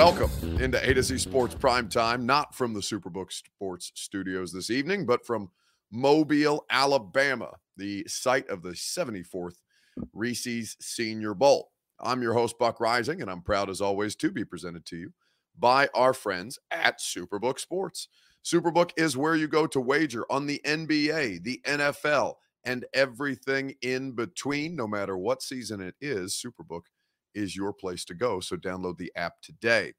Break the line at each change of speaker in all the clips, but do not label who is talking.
Welcome into A to Z Sports Prime Time, not from the Superbook Sports Studios this evening, but from Mobile, Alabama, the site of the 74th Reese's Senior Bowl. I'm your host, Buck Reising, and I'm proud as always to be presented to you by our friends at Superbook Sports. Superbook is where you go to wager on the NBA, the NFL, and everything in between, no matter what season it is. Superbook is your place to go. So download the app today.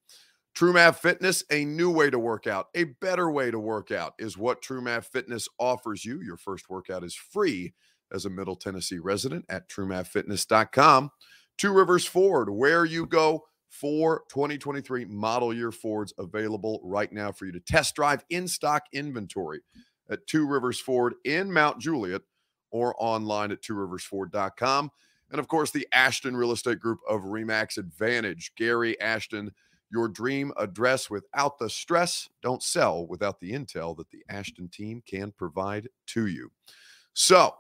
TrueMath Fitness, a new way to work out, a better way to work out is what TrueMath Fitness offers you. Your first workout is free as a Middle Tennessee resident at truemathfitness.com. Two Rivers Ford, where you go for 2023 model year Fords available right now for you to test drive in stock inventory at Two Rivers Ford in Mount Juliet or online at tworiversford.com. And of course, the Ashton Real Estate Group of Remax Advantage. Gary Ashton, your dream address without the stress. Don't sell without the intel that the Ashton team can provide to you. So,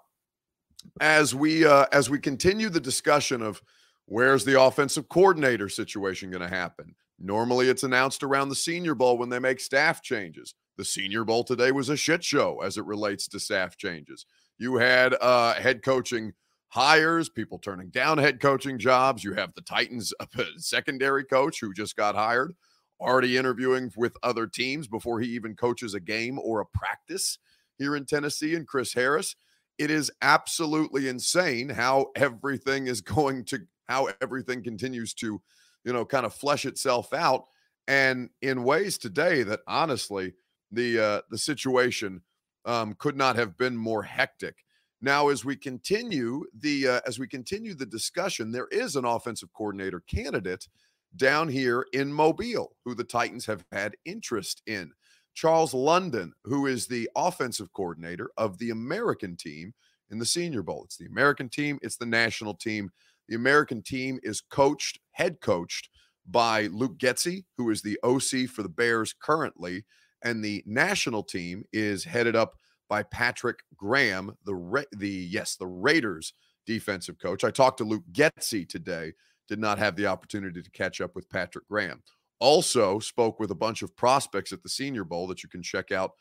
as we uh, as we continue the discussion of where's the offensive coordinator situation going to happen, normally it's announced around the Senior Bowl when they make staff changes. The Senior Bowl today was a shit show as it relates to staff changes. You had uh, head coaching hires, people turning down head coaching jobs. You have the Titans secondary coach who just got hired, already interviewing with other teams before he even coaches a game or a practice here in Tennessee, and Chris Harris. It is absolutely insane how everything is going to, how everything continues to, you know, kind of flesh itself out. And in ways today that honestly, the uh, the situation um, could not have been more hectic. Now, as we continue the uh, as we continue the discussion, there is an offensive coordinator candidate down here in Mobile who the Titans have had interest in. Charles London, who is the offensive coordinator of the American team in the Senior Bowl. It's the American team, it's the national team. The American team is coached, head coached by Luke Getsy, who is the OC for the Bears currently, and the national team is headed up by Patrick Graham, the Ra- the yes, the Raiders defensive coach. I talked to Luke Getsy today. Did not have the opportunity to catch up with Patrick Graham. Also spoke with a bunch of prospects at the Senior Bowl that you can check out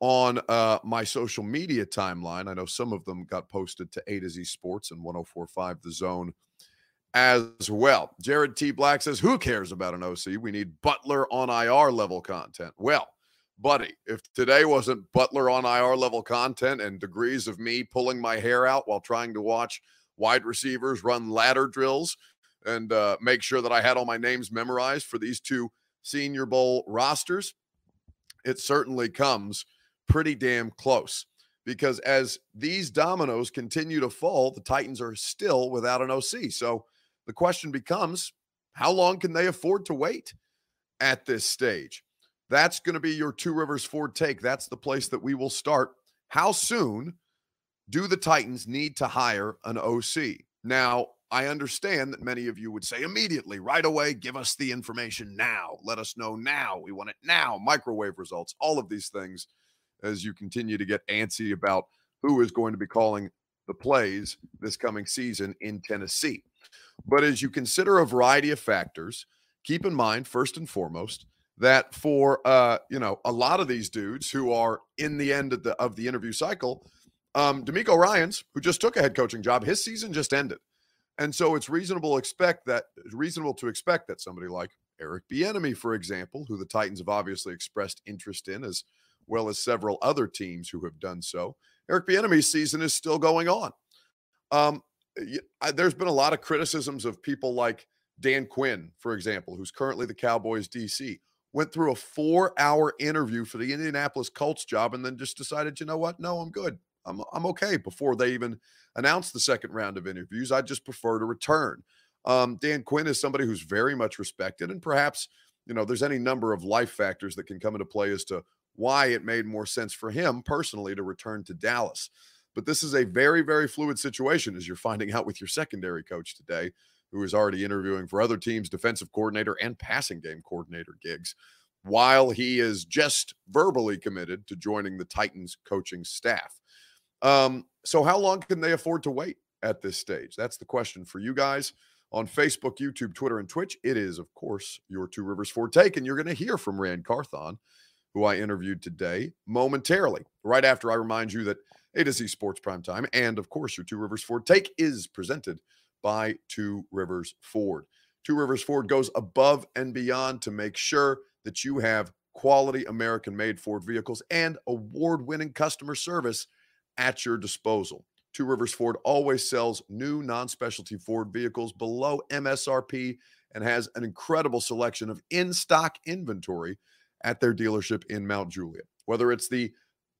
on uh, my social media timeline. I know some of them got posted to A to Z Sports and 1045 The Zone as well. Jared T. Black says, Who cares about an OC? We need Butler on IR level content. Well, buddy, if today wasn't Butler on IR level content and degrees of me pulling my hair out while trying to watch wide receivers run ladder drills and uh, make sure that I had all my names memorized for these two Senior Bowl rosters, it certainly comes pretty damn close. Because as these dominoes continue to fall, the Titans are still without an OC. So the question becomes how long can they afford to wait at this stage? That's going to be your Two Rivers Ford take. That's the place that we will start. How soon do the Titans need to hire an OC? Now, I understand that many of you would say immediately, right away, give us the information now. Let us know now. We want it now. Microwave results, all of these things as you continue to get antsy about who is going to be calling the plays this coming season in Tennessee. But as you consider a variety of factors, keep in mind, first and foremost, that for uh, you know a lot of these dudes who are in the end of the of the interview cycle, um, DeMeco Ryans, who just took a head coaching job, his season just ended, and so it's reasonable expect that reasonable to expect that somebody like Eric Bieniemy, for example, who the Titans have obviously expressed interest in, as well as several other teams who have done so. Eric Bieniemy's season is still going on. Um, there's been a lot of criticisms of people like Dan Quinn, for example, who's currently the Cowboys DC went through a four hour interview for the Indianapolis Colts job and then just decided, you know what? No, I'm good. I'm, I'm okay before they even announced the second round of interviews. I just prefer to return. Um, Dan Quinn is somebody who's very much respected, and perhaps, you know, there's any number of life factors that can come into play as to why it made more sense for him personally to return to Dallas. But this is a very, very fluid situation, as you're finding out with your secondary coach today who is already interviewing for other teams' defensive coordinator and passing game coordinator gigs, while he is just verbally committed to joining the Titans coaching staff. Um, so, how long can they afford to wait at this stage? That's the question for you guys. on Facebook, YouTube, Twitter, and Twitch. It is, of course, your Two Rivers Ford Take, and you're going to hear from Ran Carthon, who I interviewed today momentarily, right after I remind you that A to Z Sports Prime Time and, of course, your Two Rivers Ford Take is presented by Two Rivers Ford. Two Rivers Ford goes above and beyond to make sure that you have quality American made Ford vehicles and award winning customer service at your disposal. Two Rivers Ford always sells new non specialty Ford vehicles below MSRP and has an incredible selection of in stock inventory at their dealership in Mount Juliet. Whether it's the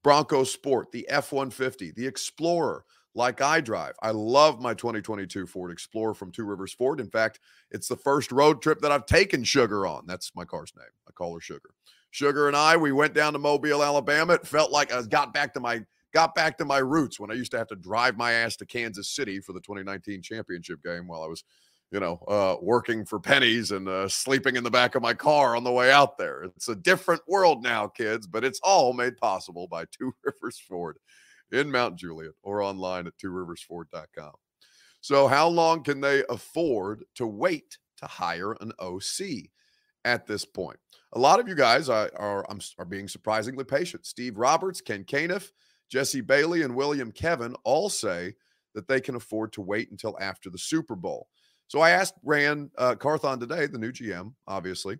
Bronco Sport, the F 150, the Explorer, like I drive. I love my 2022 Ford Explorer from Two Rivers Ford. In fact, it's the first road trip that I've taken Sugar on. That's my car's name. I call her Sugar. Sugar and I, we went down to Mobile, Alabama. It felt like I got back to my got back to my roots when I used to have to drive my ass to Kansas City for the 2019 championship game while I was, you know, uh, working for pennies and uh, sleeping in the back of my car on the way out there. It's a different world now, kids, but it's all made possible by Two Rivers Ford in Mount Juliet or online at tworiversford.com. So, how long can they afford to wait to hire an OC at this point? A lot of you guys are, are, are being surprisingly patient. Steve Roberts, Ken Caniff, Jesse Bailey, and William Kevin all say that they can afford to wait until after the Super Bowl. So I asked Ran uh, Carthon today, the new GM, obviously,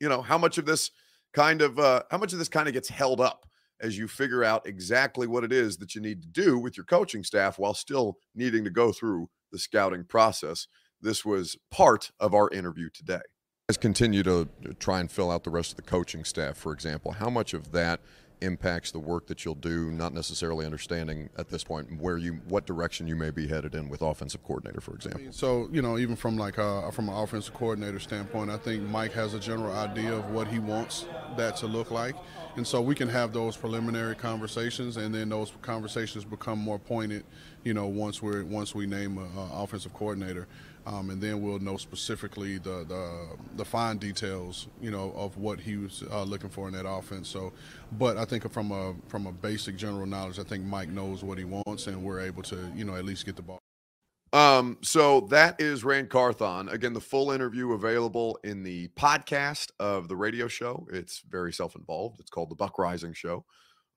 you know, how much of this kind of uh, how much of this kind of gets held up as you figure out exactly what it is that you need to do with your coaching staff while still needing to go through the scouting process. This was part of our interview today. As continue to try and fill out the rest of the coaching staff, for example, how much of that impacts the work that you'll do, not necessarily understanding at this point where you what direction you may be headed in with offensive coordinator, for example. I
mean, so you know, even from like a, uh, from an offensive coordinator standpoint, I think Mike has a general idea of what he wants that to look like, and so we can have those preliminary conversations, and then those conversations become more pointed, you know, once we're once we name an offensive coordinator um, and then we'll know specifically the, the, the fine details, you know, of what he was uh, looking for in that offense. So, but I think from a from a basic general knowledge, I think Mike knows what he wants, and we're able to, you know, at least get the ball.
Um, so that is Ran Carthon. Again, the full interview available in the podcast of the radio show. It's very self-involved. It's called the Buck Reising Show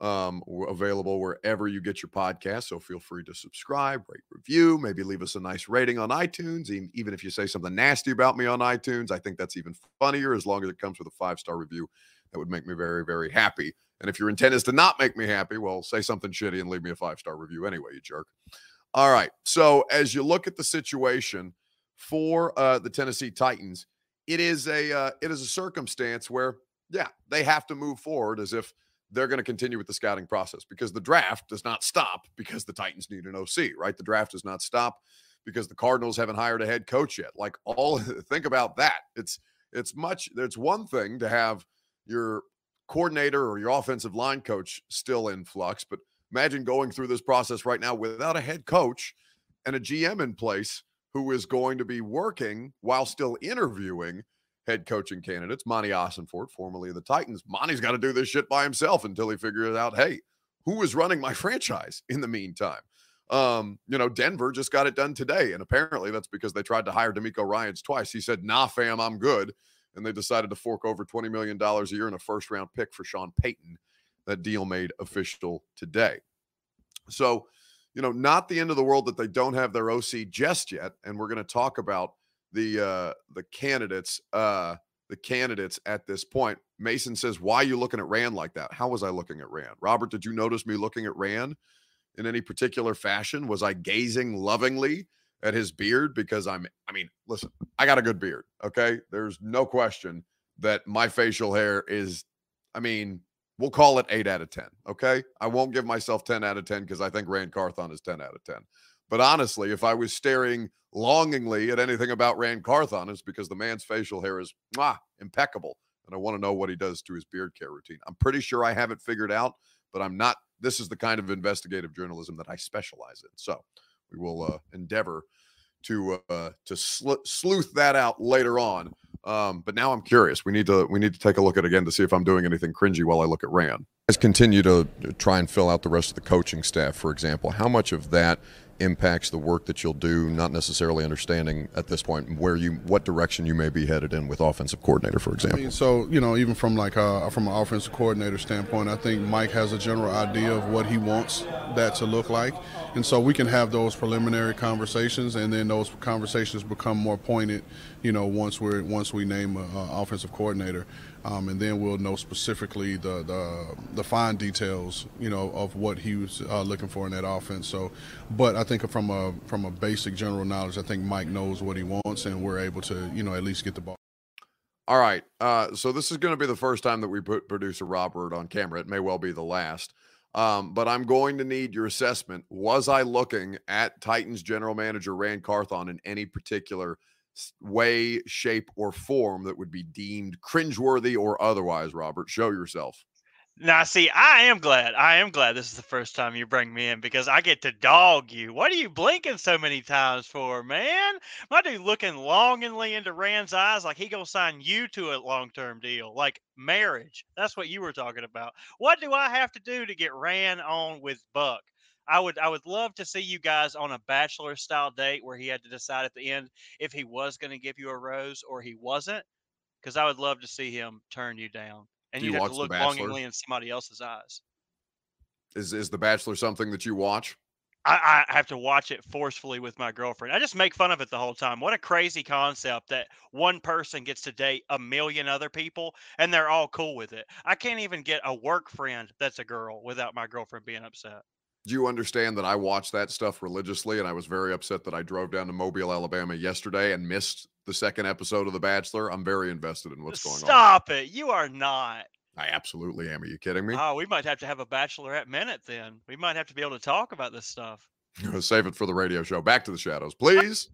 um, available wherever you get your podcast. So feel free to subscribe, rate, review, maybe leave us a nice rating on iTunes. Even if you say something nasty about me on iTunes, I think that's even funnier as long as it comes with a five star review. That would make me very, very happy. And if your intent is to not make me happy, well, say something shitty and leave me a five star review anyway, you jerk. All right. So as you look at the situation for uh, the Tennessee Titans, it is a uh, it is a circumstance where yeah they have to move forward as if they're going to continue with the scouting process because the draft does not stop because the Titans need an OC, right? The draft does not stop because the Cardinals haven't hired a head coach yet. Like all think about that. It's it's much it's one thing to have your coordinator or your offensive line coach still in flux, but imagine going through this process right now without a head coach and a GM in place who is going to be working while still interviewing head coaching candidates. Monti Ossenfort, formerly of the Titans. Monti's got to do this shit by himself until he figures out, hey, who is running my franchise in the meantime? Um, you know, Denver just got it done today. And apparently that's because they tried to hire DeMeco Ryans twice. He said, nah, fam, I'm good. And they decided to fork over $20 million a year in a first round pick for Sean Payton. That deal made official today. So, you know, not the end of the world that they don't have their OC just yet. And we're going to talk about the uh, the candidates uh, the candidates at this point. Mason says, "Why are you looking at Ran like that? How was I looking at Ran? Robert, did you notice me looking at Ran in any particular fashion? Was I gazing lovingly at his beard because I'm? I mean, listen, I got a good beard. Okay, there's no question that my facial hair is. I mean, we'll call it eight out of ten. Okay, I won't give myself ten out of ten because I think Ran Carthon is ten out of ten. But honestly, if I was staring longingly at anything about Ran Carthon, it's because the man's facial hair is mwah, impeccable. And I want to know what he does to his beard care routine. I'm pretty sure I have it figured out, but I'm not. This is the kind of investigative journalism that I specialize in. So we will uh, endeavor to uh, to sl- sleuth that out later on. Um, but now I'm curious. We need to we need to take a look at it again to see if I'm doing anything cringy while I look at Ran. As continue to try and fill out the rest of the coaching staff, for example, how much of that impacts the work that you'll do, not necessarily understanding at this point where you what direction you may be headed in with offensive coordinator, for example. I
mean, so you know, even from like a, from an offensive coordinator standpoint, I think Mike has a general idea of what he wants that to look like, and so we can have those preliminary conversations, and then those conversations become more pointed, you know, once we're once we name an offensive coordinator um, and then we'll know specifically the, the, the fine details, you know, of what he was uh, looking for in that offense. So, but I think from a from a basic general knowledge, I think Mike knows what he wants, and we're able to, you know, at least get the ball.
All right. Uh, so this is going to be the first time that we put producer Robert on camera. It may well be the last. Um, but I'm going to need your assessment. Was I looking at Titans general manager Ran Carthon in any particular – way, shape, or form that would be deemed cringeworthy or otherwise, Robert. Show yourself.
Now, see, I am glad. I am glad this is the first time you bring me in because I get to dog you. What are you blinking so many times for, man? My dude looking longingly into Ran's eyes like he gonna sign you to a long term deal, like marriage. That's what you were talking about. What do I have to do to get Ran on with Buck? I would I would love to see you guys on a bachelor style date where he had to decide at the end if he was going to give you a rose or he wasn't, because I would love to see him turn you down, and you have to look longingly in somebody else's eyes.
Is is the Bachelor something that you watch?
I, I, have to watch it forcefully with my girlfriend. I just make fun of it the whole time. What a crazy concept that one person gets to date a million other people and they're all cool with it. I can't even get a work friend that's a girl without my girlfriend being upset
do you understand that I watch that stuff religiously? And I was very upset that I drove down to Mobile, Alabama yesterday and missed the second episode of The Bachelor. I'm very invested in what's going
Stop on. Stop it. You are not.
I absolutely am. Are you kidding me?
Oh, we might have to have a bachelorette minute then. We might have to be able to talk about this stuff.
Save it for the radio show. Back to the shadows, please.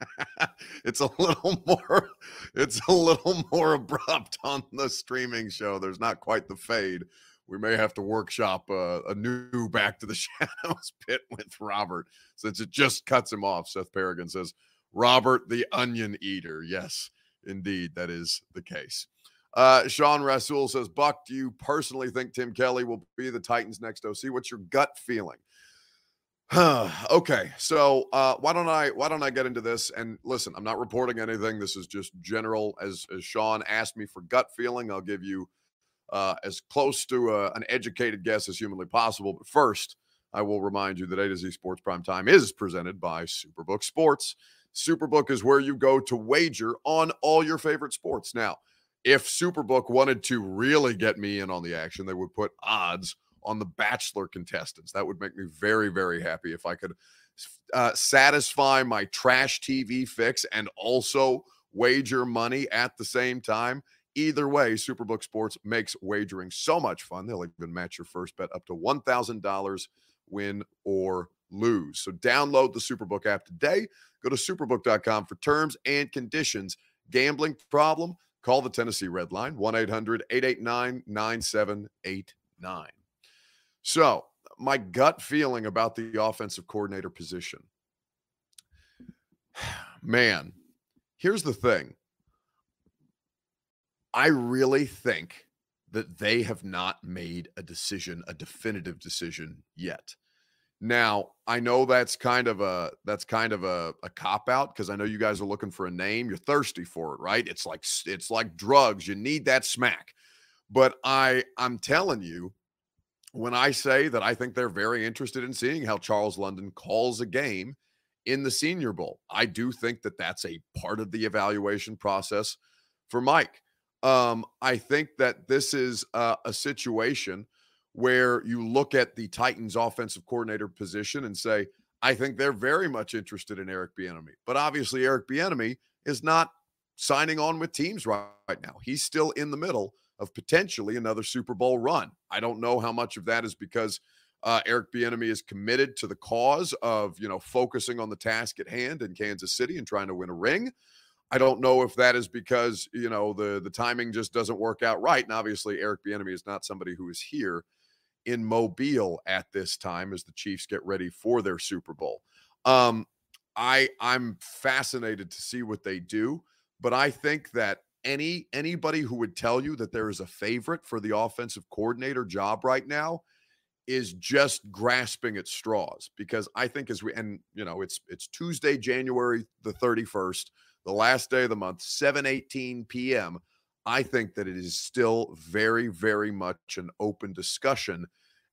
it's a little more it's a little more abrupt on the streaming show. There's not quite the fade we may have to workshop uh, a new Back to the Shadows pit with Robert since it just cuts him off. Seth Peregrine says, Robert the Onion Eater. Yes, indeed, that is the case. Uh, Sean Rasul says, Buck, do you personally think Tim Kelly will be the Titans' next OC? What's your gut feeling? okay, so uh, why don't I why don't I get into this? And listen, I'm not reporting anything. This is just general. As as Sean asked me for gut feeling, I'll give you uh, as close to uh, an educated guess as humanly possible. But first, I will remind you that A to Z Sports Prime Time is presented by Superbook Sports. Superbook is where you go to wager on all your favorite sports. Now, if Superbook wanted to really get me in on the action, they would put odds on the Bachelor contestants. That would make me very, very happy if I could uh, satisfy my trash TV fix and also wager money at the same time. Either way, Superbook Sports makes wagering so much fun. They'll even match your first bet up to $1,000, win or lose. So download the Superbook app today. Go to superbook.com for terms and conditions. Gambling problem? Call the Tennessee Red Line, 1 800 889 9789. So, my gut feeling about the offensive coordinator position. Man, here's the thing I really think that they have not made a decision, a definitive decision yet. Now, I know that's kind of a that's kind of a, a cop out because I know you guys are looking for a name. You're thirsty for it, right? It's like it's like drugs. You need that smack. But I I'm telling you, when I say that I think they're very interested in seeing how Charles London calls a game in the Senior Bowl, I do think that that's a part of the evaluation process for Mike. Um, I think that this is uh, a situation where you look at the Titans offensive coordinator position and say, I think they're very much interested in Eric Bieniemy. But obviously, Eric Bieniemy is not signing on with teams right, now. He's still in the middle of potentially another Super Bowl run. I don't know how much of that is because uh, Eric Bieniemy is committed to the cause of you know focusing on the task at hand in Kansas City and trying to win a ring. I don't know if that is because you know the the timing just doesn't work out right. And obviously, Eric Bieniemy is not somebody who is here in Mobile at this time as the Chiefs get ready for their Super Bowl. Um, I I'm fascinated to see what they do, but I think that any anybody who would tell you that there is a favorite for the offensive coordinator job right now is just grasping at straws because I think as we and you know it's it's Tuesday, January the 31st, the last day of the month, 7:18 p.m. I think that it is still very, very much an open discussion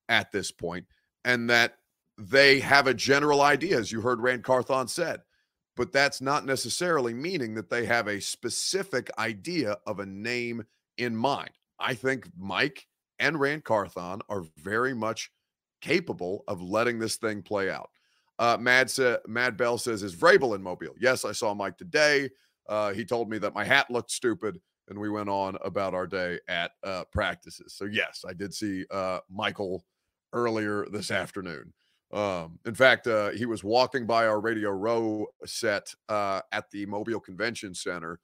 at this point, and that they have a general idea, as you heard Ran Carthon said, but that's not necessarily meaning that they have a specific idea of a name in mind. I think Mike and Ran Carthon are very much capable of letting this thing play out. Uh, Mad, sa- Mad Bell says, Is Vrabel in Mobile? Yes, I saw Mike today. Uh, he told me that my hat looked stupid, and we went on about our day at uh, practices. So, yes, I did see uh, Michael earlier this afternoon. Um, in fact, uh, he was walking by our Radio Row set uh, at the Mobile Convention Center,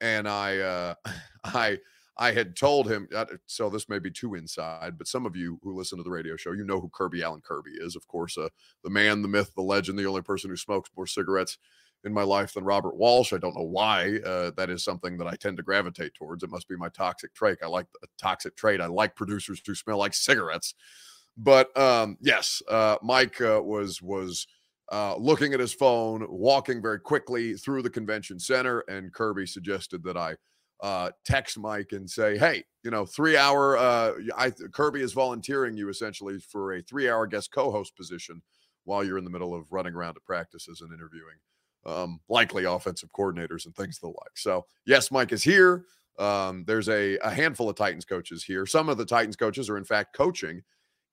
and I, I, I had told him. uh, So this may be too inside, but some of you who listen to the radio show, you know who Kirby Allen Kirby is. Of course, uh, the man, the myth, the legend, the only person who smokes more cigarettes in my life than Robert Walsh. I don't know why. Uh, that is something that I tend to gravitate towards. It must be my toxic trait. I like a toxic trait. I like producers who smell like cigarettes. But um, yes, uh, Mike uh, was was uh, looking at his phone, walking very quickly through the convention center, and Kirby suggested that I uh, text Mike and say, "Hey, you know, three hour. Uh, I Kirby is volunteering you essentially for a three hour guest co-host position while you're in the middle of running around to practices and interviewing." Um, likely offensive coordinators and things the like. So, yes, Mike is here. Um, there's a, a handful of Titans coaches here. Some of the Titans coaches are, in fact, coaching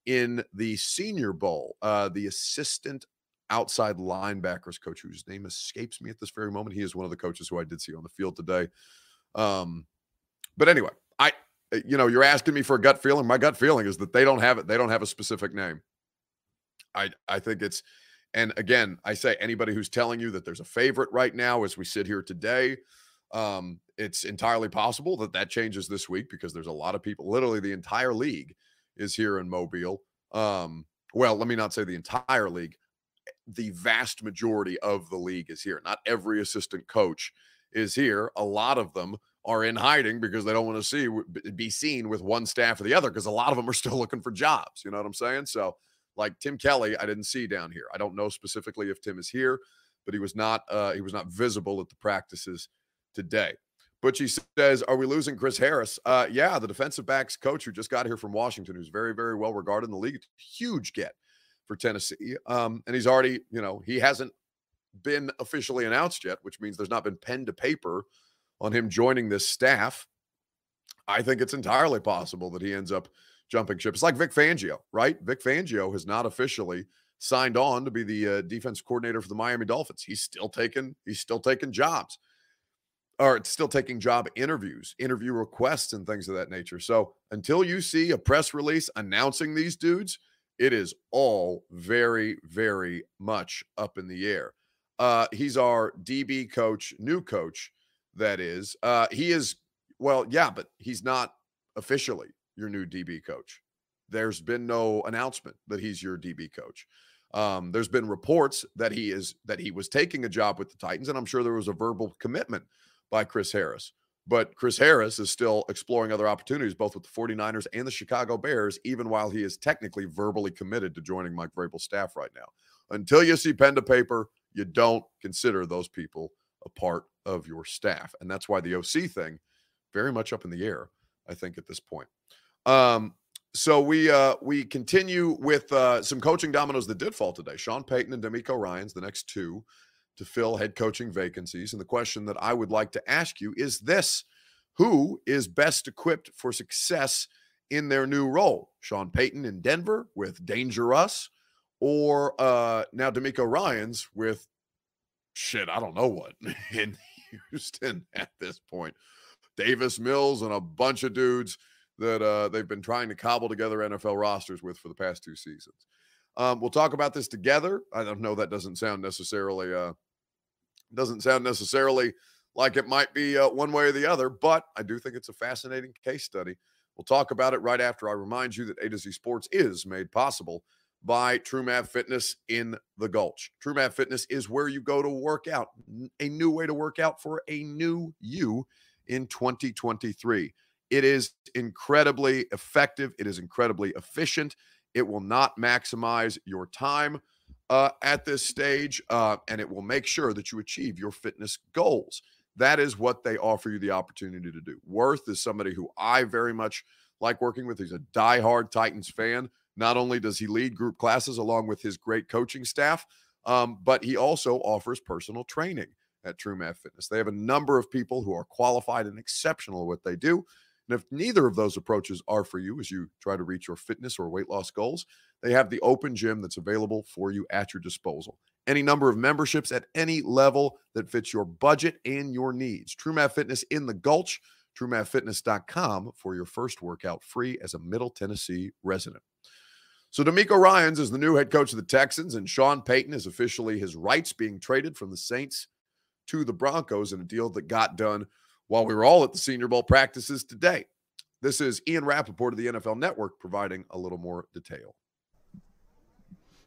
in the Senior Bowl. Uh, the assistant outside linebackers coach, whose name escapes me at this very moment, he is one of the coaches who I did see on the field today. Um, but anyway, I, you know, you're asking me for a gut feeling. My gut feeling is that they don't have it. They don't have a specific name. I, I think it's, and again, I say anybody who's telling you that there's a favorite right now as we sit here today, um, it's entirely possible that that changes this week because there's a lot of people. Literally, the entire league is here in Mobile. Um, well, let me not say the entire league. The vast majority of the league is here. Not every assistant coach is here. A lot of them are in hiding because they don't want to see be seen with one staff or the other because a lot of them are still looking for jobs. You know what I'm saying? So, like Tim Kelly, I didn't see down here. I don't know specifically if Tim is here, but he was not uh, he was not visible at the practices today. Butchie says, "Are we losing Chris Harris?" Uh, yeah, the defensive backs coach who just got here from Washington, who's very, very well regarded in the league. Huge get for Tennessee, um, and he's already, you know, he hasn't been officially announced yet, which means there's not been pen to paper on him joining this staff. I think it's entirely possible that he ends up jumping ship. It's like Vic Fangio, right? Vic Fangio has not officially signed on to be the uh, defense coordinator for the Miami Dolphins. He's still taking he's still taking jobs or still taking job interviews, interview requests, and things of that nature. So until you see a press release announcing these dudes, it is all very, very much up in the air. Uh, he's our DB coach, new coach, that is. Uh, he is, well, yeah, but he's not officially your new DB coach. There's been no announcement that he's your DB coach. Um, there's been reports that he is that he was taking a job with the Titans, and I'm sure there was a verbal commitment by Chris Harris. But Chris Harris is still exploring other opportunities, both with the 49ers and the Chicago Bears, even while he is technically verbally committed to joining Mike Vrabel's staff right now. Until you see pen to paper, you don't consider those people a part of your staff. And that's why the OC thing, very much up in the air, I think, at this point. Um, so we uh we continue with uh some coaching dominoes that did fall today. Sean Payton and DeMeco Ryans, the next two to fill head coaching vacancies. And the question that I would like to ask you is this Who is best equipped for success in their new role? Sean Payton in Denver with DangeRuss, or uh, now DeMeco Ryans with shit, I don't know what in Houston at this point. Davis Mills and a bunch of dudes that uh, they've been trying to cobble together NFL rosters with for the past two seasons. Um, we'll talk about this together. I don't know that doesn't sound necessarily uh, doesn't sound necessarily like it might be uh, one way or the other, but I do think it's a fascinating case study. We'll talk about it right after I remind you that A to Z Sports is made possible by TrueMav Fitness in the Gulch. TrueMav Fitness is where you go to work out, a new way to work out for a new you in 2023. It is incredibly effective, it is incredibly efficient. It will not maximize your time uh, at this stage, uh, and it will make sure that you achieve your fitness goals. That is what they offer you the opportunity to do. Worth is somebody who I very much like working with. He's a diehard Titans fan. Not only does he lead group classes along with his great coaching staff, um, but he also offers personal training at True Math Fitness. They have a number of people who are qualified and exceptional at what they do. And if neither of those approaches are for you as you try to reach your fitness or weight loss goals, they have the open gym that's available for you at your disposal. Any number of memberships at any level that fits your budget and your needs. True Math Fitness in the Gulch, truemathfitness.com for your first workout free as a Middle Tennessee resident. So DeMeco Ryans is the new head coach of the Texans, and Sean Payton is officially his rights being traded from the Saints to the Broncos in a deal that got done while we were all at the Senior Bowl practices today. This is Ian Rapoport of the NFL Network providing a little more detail.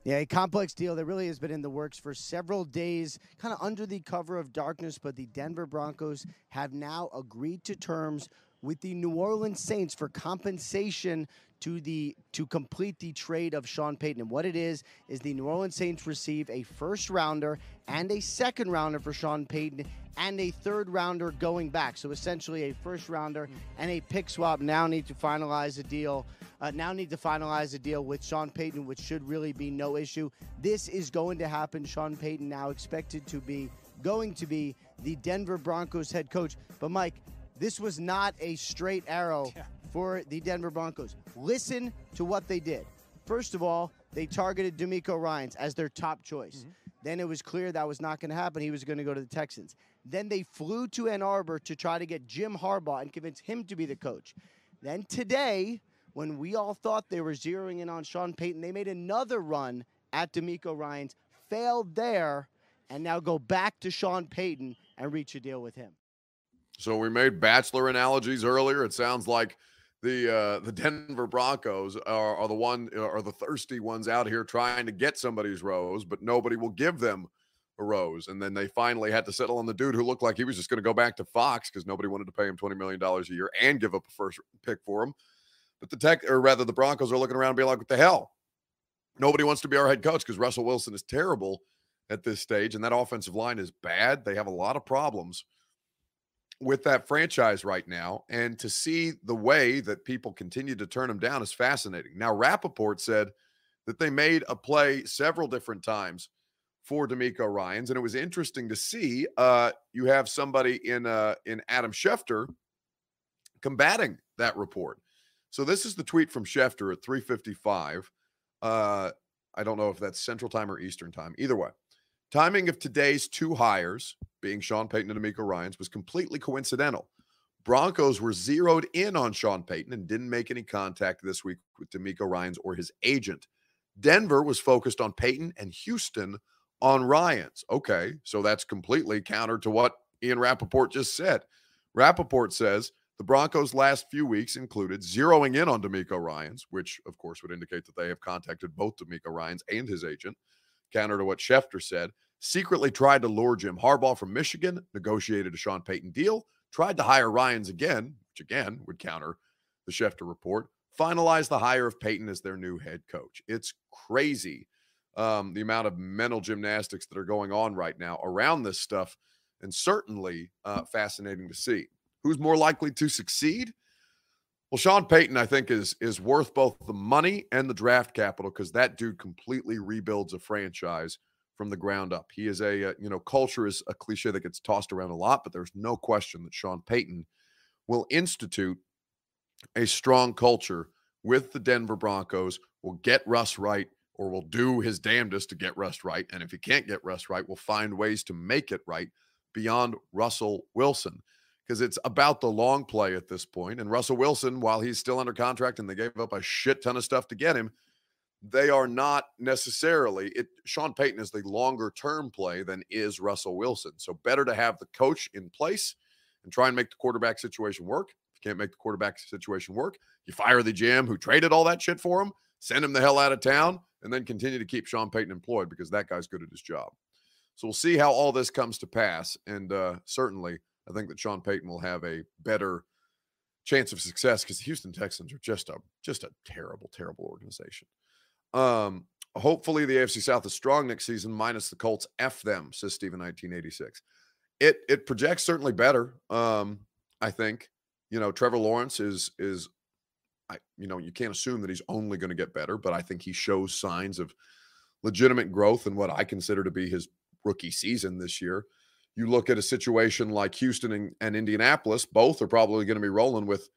Yeah, a complex deal that really has been in the works for several days, kind of under the cover of darkness. But the Denver Broncos have now agreed to terms with the New Orleans Saints for compensation to the to complete the trade of Sean Payton. And what it is is the New Orleans Saints receive a first rounder and a second rounder for Sean Payton and a third rounder going back. So essentially a first rounder and a pick swap now need to finalize a deal. Uh, now need to finalize a deal with Sean Payton, which should really be no issue. This is going to happen. Sean Payton now expected to be going to be the Denver Broncos head coach. But Mike, this was not a straight arrow yeah. For the Denver Broncos. Listen to what they did. First of all, they targeted DeMeco Ryans as their top choice. Mm-hmm. Then it was clear that was not going to happen. He was going to go to the Texans. Then they flew to Ann Arbor to try to get Jim Harbaugh and convince him to be the coach. Then today, when we all thought they were zeroing in on Sean Payton, they made another run at DeMeco Ryans, failed there, and now go back to Sean Payton and reach a deal with him.
So we made bachelor analogies earlier. It sounds like the uh, the Denver Broncos are, are the one are the thirsty ones out here trying to get somebody's rose, but nobody will give them a rose. And then they finally had to settle on the dude who looked like he was just going to go back to Fox because nobody wanted to pay him twenty million dollars a year and give up a first pick for him. But the tech, or rather, the Broncos are looking around and being like, "What the hell? Nobody wants to be our head coach because Russell Wilson is terrible at this stage, and that offensive line is bad. They have a lot of problems." With that franchise right now. And to see the way that people continue to turn him down is fascinating. Now, Rapoport said that they made a play several different times for DeMeco Ryans. And it was interesting to see uh, you have somebody in uh, in Adam Schefter combating that report. So this is the tweet from Schefter at 355. Uh, I don't know if that's Central Time or Eastern Time. Either way. Timing of today's two hires, being Sean Payton and DeMeco Ryans, was completely coincidental. Broncos were zeroed in on Sean Payton and didn't make any contact this week with DeMeco Ryans or his agent. Denver was focused on Payton and Houston on Ryans. Okay, so that's completely counter to what Ian Rapoport just said. Rapoport says the Broncos' last few weeks included zeroing in on DeMeco Ryans, which of course would indicate that they have contacted both DeMeco Ryans and his agent, counter to what Schefter said secretly tried to lure Jim Harbaugh from Michigan, negotiated a Sean Payton deal, tried to hire Ryans again, which again would counter the Schefter report, finalized the hire of Payton as their new head coach. It's crazy um, the amount of mental gymnastics that are going on right now around this stuff, and certainly uh, fascinating to see. Who's more likely to succeed? Well, Sean Payton, I think, is is worth both the money and the draft capital because that dude completely rebuilds a franchise from the ground up. He is a, uh, you know, culture is a cliche that gets tossed around a lot, but there's no question that Sean Payton will institute a strong culture with the Denver Broncos, will get Russ right, or will do his damnedest to get Russ right. And if he can't get Russ right, will find ways to make it right beyond Russell Wilson because it's about the long play at this point. And Russell Wilson, while he's still under contract and they gave up a shit ton of stuff to get him, they are not necessarily it Sean Payton is the longer term play than is Russell Wilson. So better to have the coach in place and try and make the quarterback situation work. If you can't make the quarterback situation work, you fire the GM who traded all that shit for him, send him the hell out of town, and then continue to keep Sean Payton employed because that guy's good at his job. So we'll see how all this comes to pass. And uh, certainly, I think that Sean Payton will have a better chance of success because the Houston Texans are just a just a terrible, terrible organization. Um, hopefully the AFC South is strong next season, minus the Colts. F them, says Steven 1986. It it projects certainly better. Um, I think. You know, Trevor Lawrence is is I you know, you can't assume that he's only going to get better, but I think he shows signs of legitimate growth in what I consider to be his rookie season this year. You look at a situation like Houston and, and Indianapolis, both are probably going to be rolling with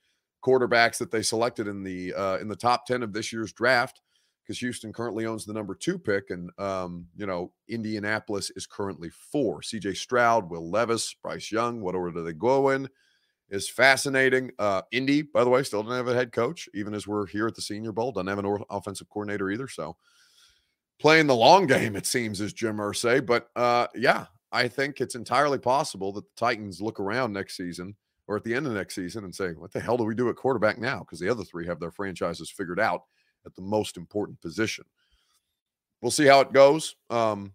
quarterbacks that they selected in the uh, in the top 10 of this year's draft because Houston currently owns the number two pick, and um, you know Indianapolis is currently four. C.J. Stroud, Will Levis, Bryce Young. What order do they go in? Is fascinating. Uh, Indy, by the way, still doesn't have a head coach, even as we're here at the Senior Bowl. Doesn't have an offensive coordinator either. So playing the long game, it seems, is Jim Irsay. But uh, yeah, I think it's entirely possible that the Titans look around next season or at the end of next season and say, "What the hell do we do at quarterback now?" Because the other three have their franchises figured out at the most important position. We'll see how it goes. Um,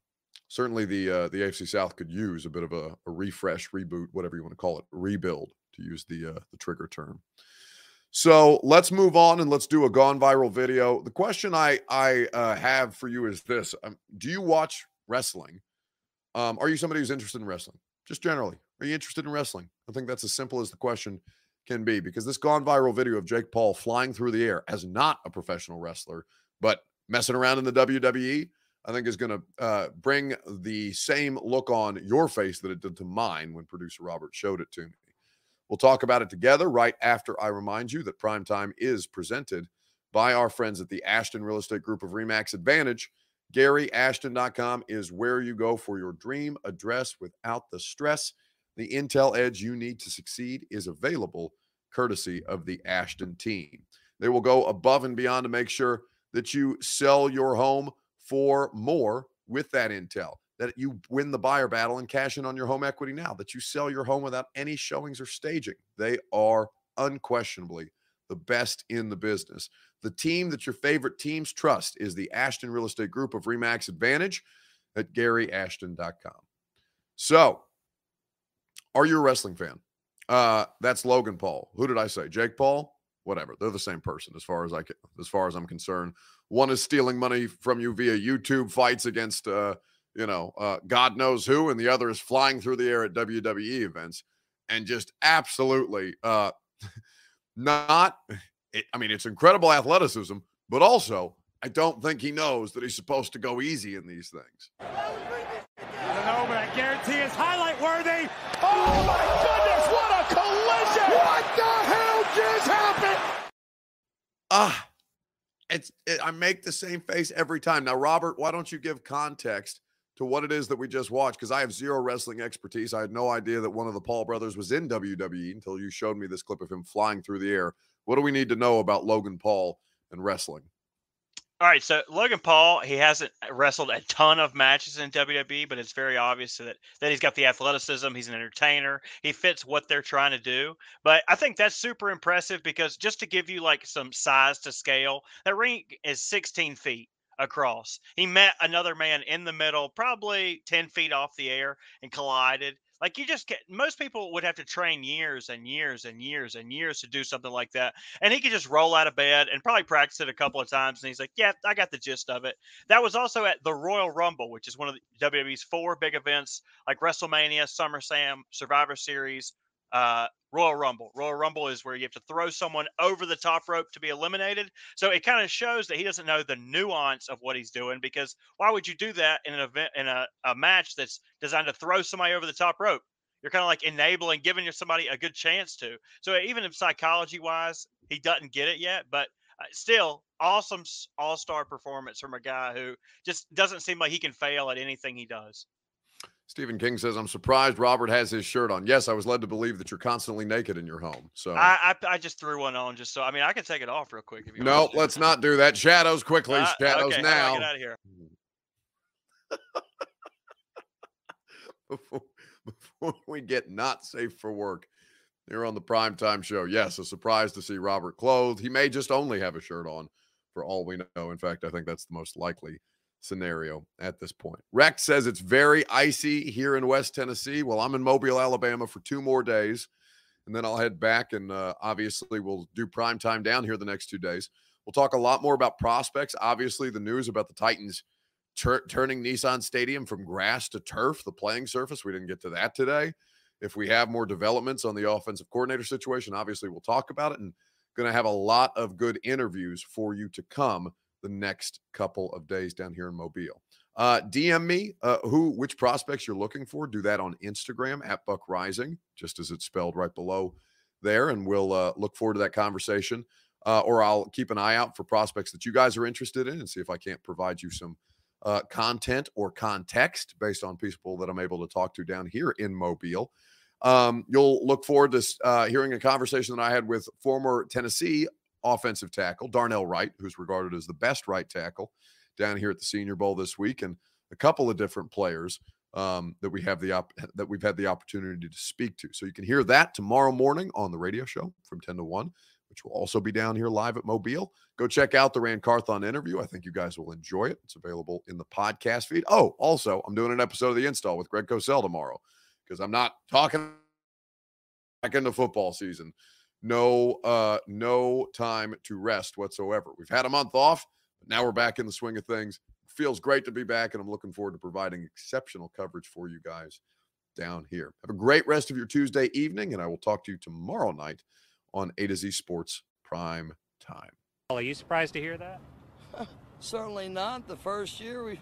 certainly, the uh, the AFC South could use a bit of a, a, refresh, reboot, whatever you want to call it, rebuild, to use the uh, the trigger term. So let's move on and let's do a gone viral video. The question I I uh, have for you is this: um, Do you watch wrestling? Um, are you somebody who's interested in wrestling? Just generally, are you interested in wrestling? I think that's as simple as the question can be because this gone viral video of Jake Paul flying through the air as not a professional wrestler, but messing around in the WWE, I think is going to uh, bring the same look on your face that it did to mine when producer Robert showed it to me. We'll talk about it together right after I remind you that Primetime is presented by our friends at the Ashton Real Estate Group of Remax Advantage. GaryAshton.com is where you go for your dream address without the stress. The intel edge you need to succeed is available courtesy of the Ashton team. They will go above and beyond to make sure that you sell your home for more with that intel, that you win the buyer battle and cash in on your home equity now, that you sell your home without any showings or staging. They are unquestionably the best in the business. The team that your favorite teams trust is the Ashton Real Estate Group of Remax Advantage at GaryAshton.com. So, are you a wrestling fan? Uh, that's Logan Paul. Who did I say? Jake Paul? Whatever. They're the same person as far as I can, as far as I'm concerned. One is stealing money from you via YouTube fights against uh, you know, uh, God knows who, and the other is flying through the air at WWE events and just absolutely uh not it, I mean, it's incredible athleticism, but also I don't think he knows that he's supposed to go easy in these things.
I don't know, but I guarantee it's highlight worthy. Oh my goodness, what a collision! What the hell just happened?
Ah, it's it, I make the same face every time. Now, Robert, why don't you give context to what it is that we just watched? Because I have zero wrestling expertise. I had no idea that one of the Paul brothers was in WWE until you showed me this clip of him flying through the air. What do we need to know about Logan Paul and wrestling?
All right, so Logan Paul, he hasn't wrestled a ton of matches in WWE, but it's very obvious that that he's got the athleticism. He's an entertainer. He fits what they're trying to do. But I think that's super impressive because just to give you like some size to scale, that ring is 16 feet across. He met another man in the middle, probably 10 feet off the air, and collided. Like you just get most people would have to train years and years and years and years to do something like that. And he could just roll out of bed and probably practice it a couple of times. And he's like, Yeah, I got the gist of it. That was also at the Royal Rumble, which is one of the WWE's four big events like WrestleMania, SummerSlam, Survivor Series, uh, Royal Rumble. Royal Rumble is where you have to throw someone over the top rope to be eliminated. So it kind of shows that he doesn't know the nuance of what he's doing because why would you do that in an event in a, a match that's designed to throw somebody over the top rope? You're kind of like enabling, giving somebody a good chance to. So even if psychology wise he doesn't get it yet, but uh, still awesome all star performance from a guy who just doesn't seem like he can fail at anything he does.
Stephen King says, "I'm surprised Robert has his shirt on." Yes, I was led to believe that you're constantly naked in your home. So
I, I, I just threw one on just so. I mean, I can take it off real quick if you.
No, let's not do that. Shadows quickly. Uh, Shadows
okay,
now.
Get out of here.
before, before we get not safe for work, here on the primetime show. Yes, a surprise to see Robert clothed. He may just only have a shirt on, for all we know. In fact, I think that's the most likely scenario at this point. Rex says it's very icy here in West Tennessee. Well, I'm in Mobile, Alabama for two more days, and then I'll head back. And uh, obviously, we'll do prime time down here the next two days. We'll talk a lot more about prospects. Obviously, the news about the Titans tur- turning Nissan Stadium from grass to turf, the playing surface. We didn't get to that today. If we have more developments on the offensive coordinator situation, obviously we'll talk about it and going to have a lot of good interviews for you to come the next couple of days down here in Mobile. Uh, DM me uh, who which prospects you're looking for. Do that on Instagram at Buck Reising, just as it's spelled right below there, and we'll uh, look forward to that conversation. Uh, or I'll keep an eye out for prospects that you guys are interested in and see if I can't provide you some uh, content or context based on people that I'm able to talk to down here in Mobile. Um, you'll look forward to uh, hearing a conversation that I had with former Tennessee offensive tackle Darnell Wright, who's regarded as the best right tackle down here at the Senior Bowl this week, and a couple of different players um, that we have the op- that we've had the opportunity to speak to. So you can hear that tomorrow morning on the radio show from ten to one, which will also be down here live at Mobile. Go check out the Ran Carthon interview. I think you guys will enjoy it. It's available in the podcast feed. Oh, also, I'm doing an episode of the install with Greg Cosell tomorrow because I'm not talking back into the football season. No, uh, no time to rest whatsoever. We've had a month off, but now we're back in the swing of things. Feels great to be back, and I'm looking forward to providing exceptional coverage for you guys down here. Have a great rest of your Tuesday evening, and I will talk to you tomorrow night on A to Z Sports Prime Time.
Are you surprised to hear that?
Certainly not. The first year we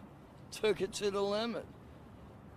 took it to the limit.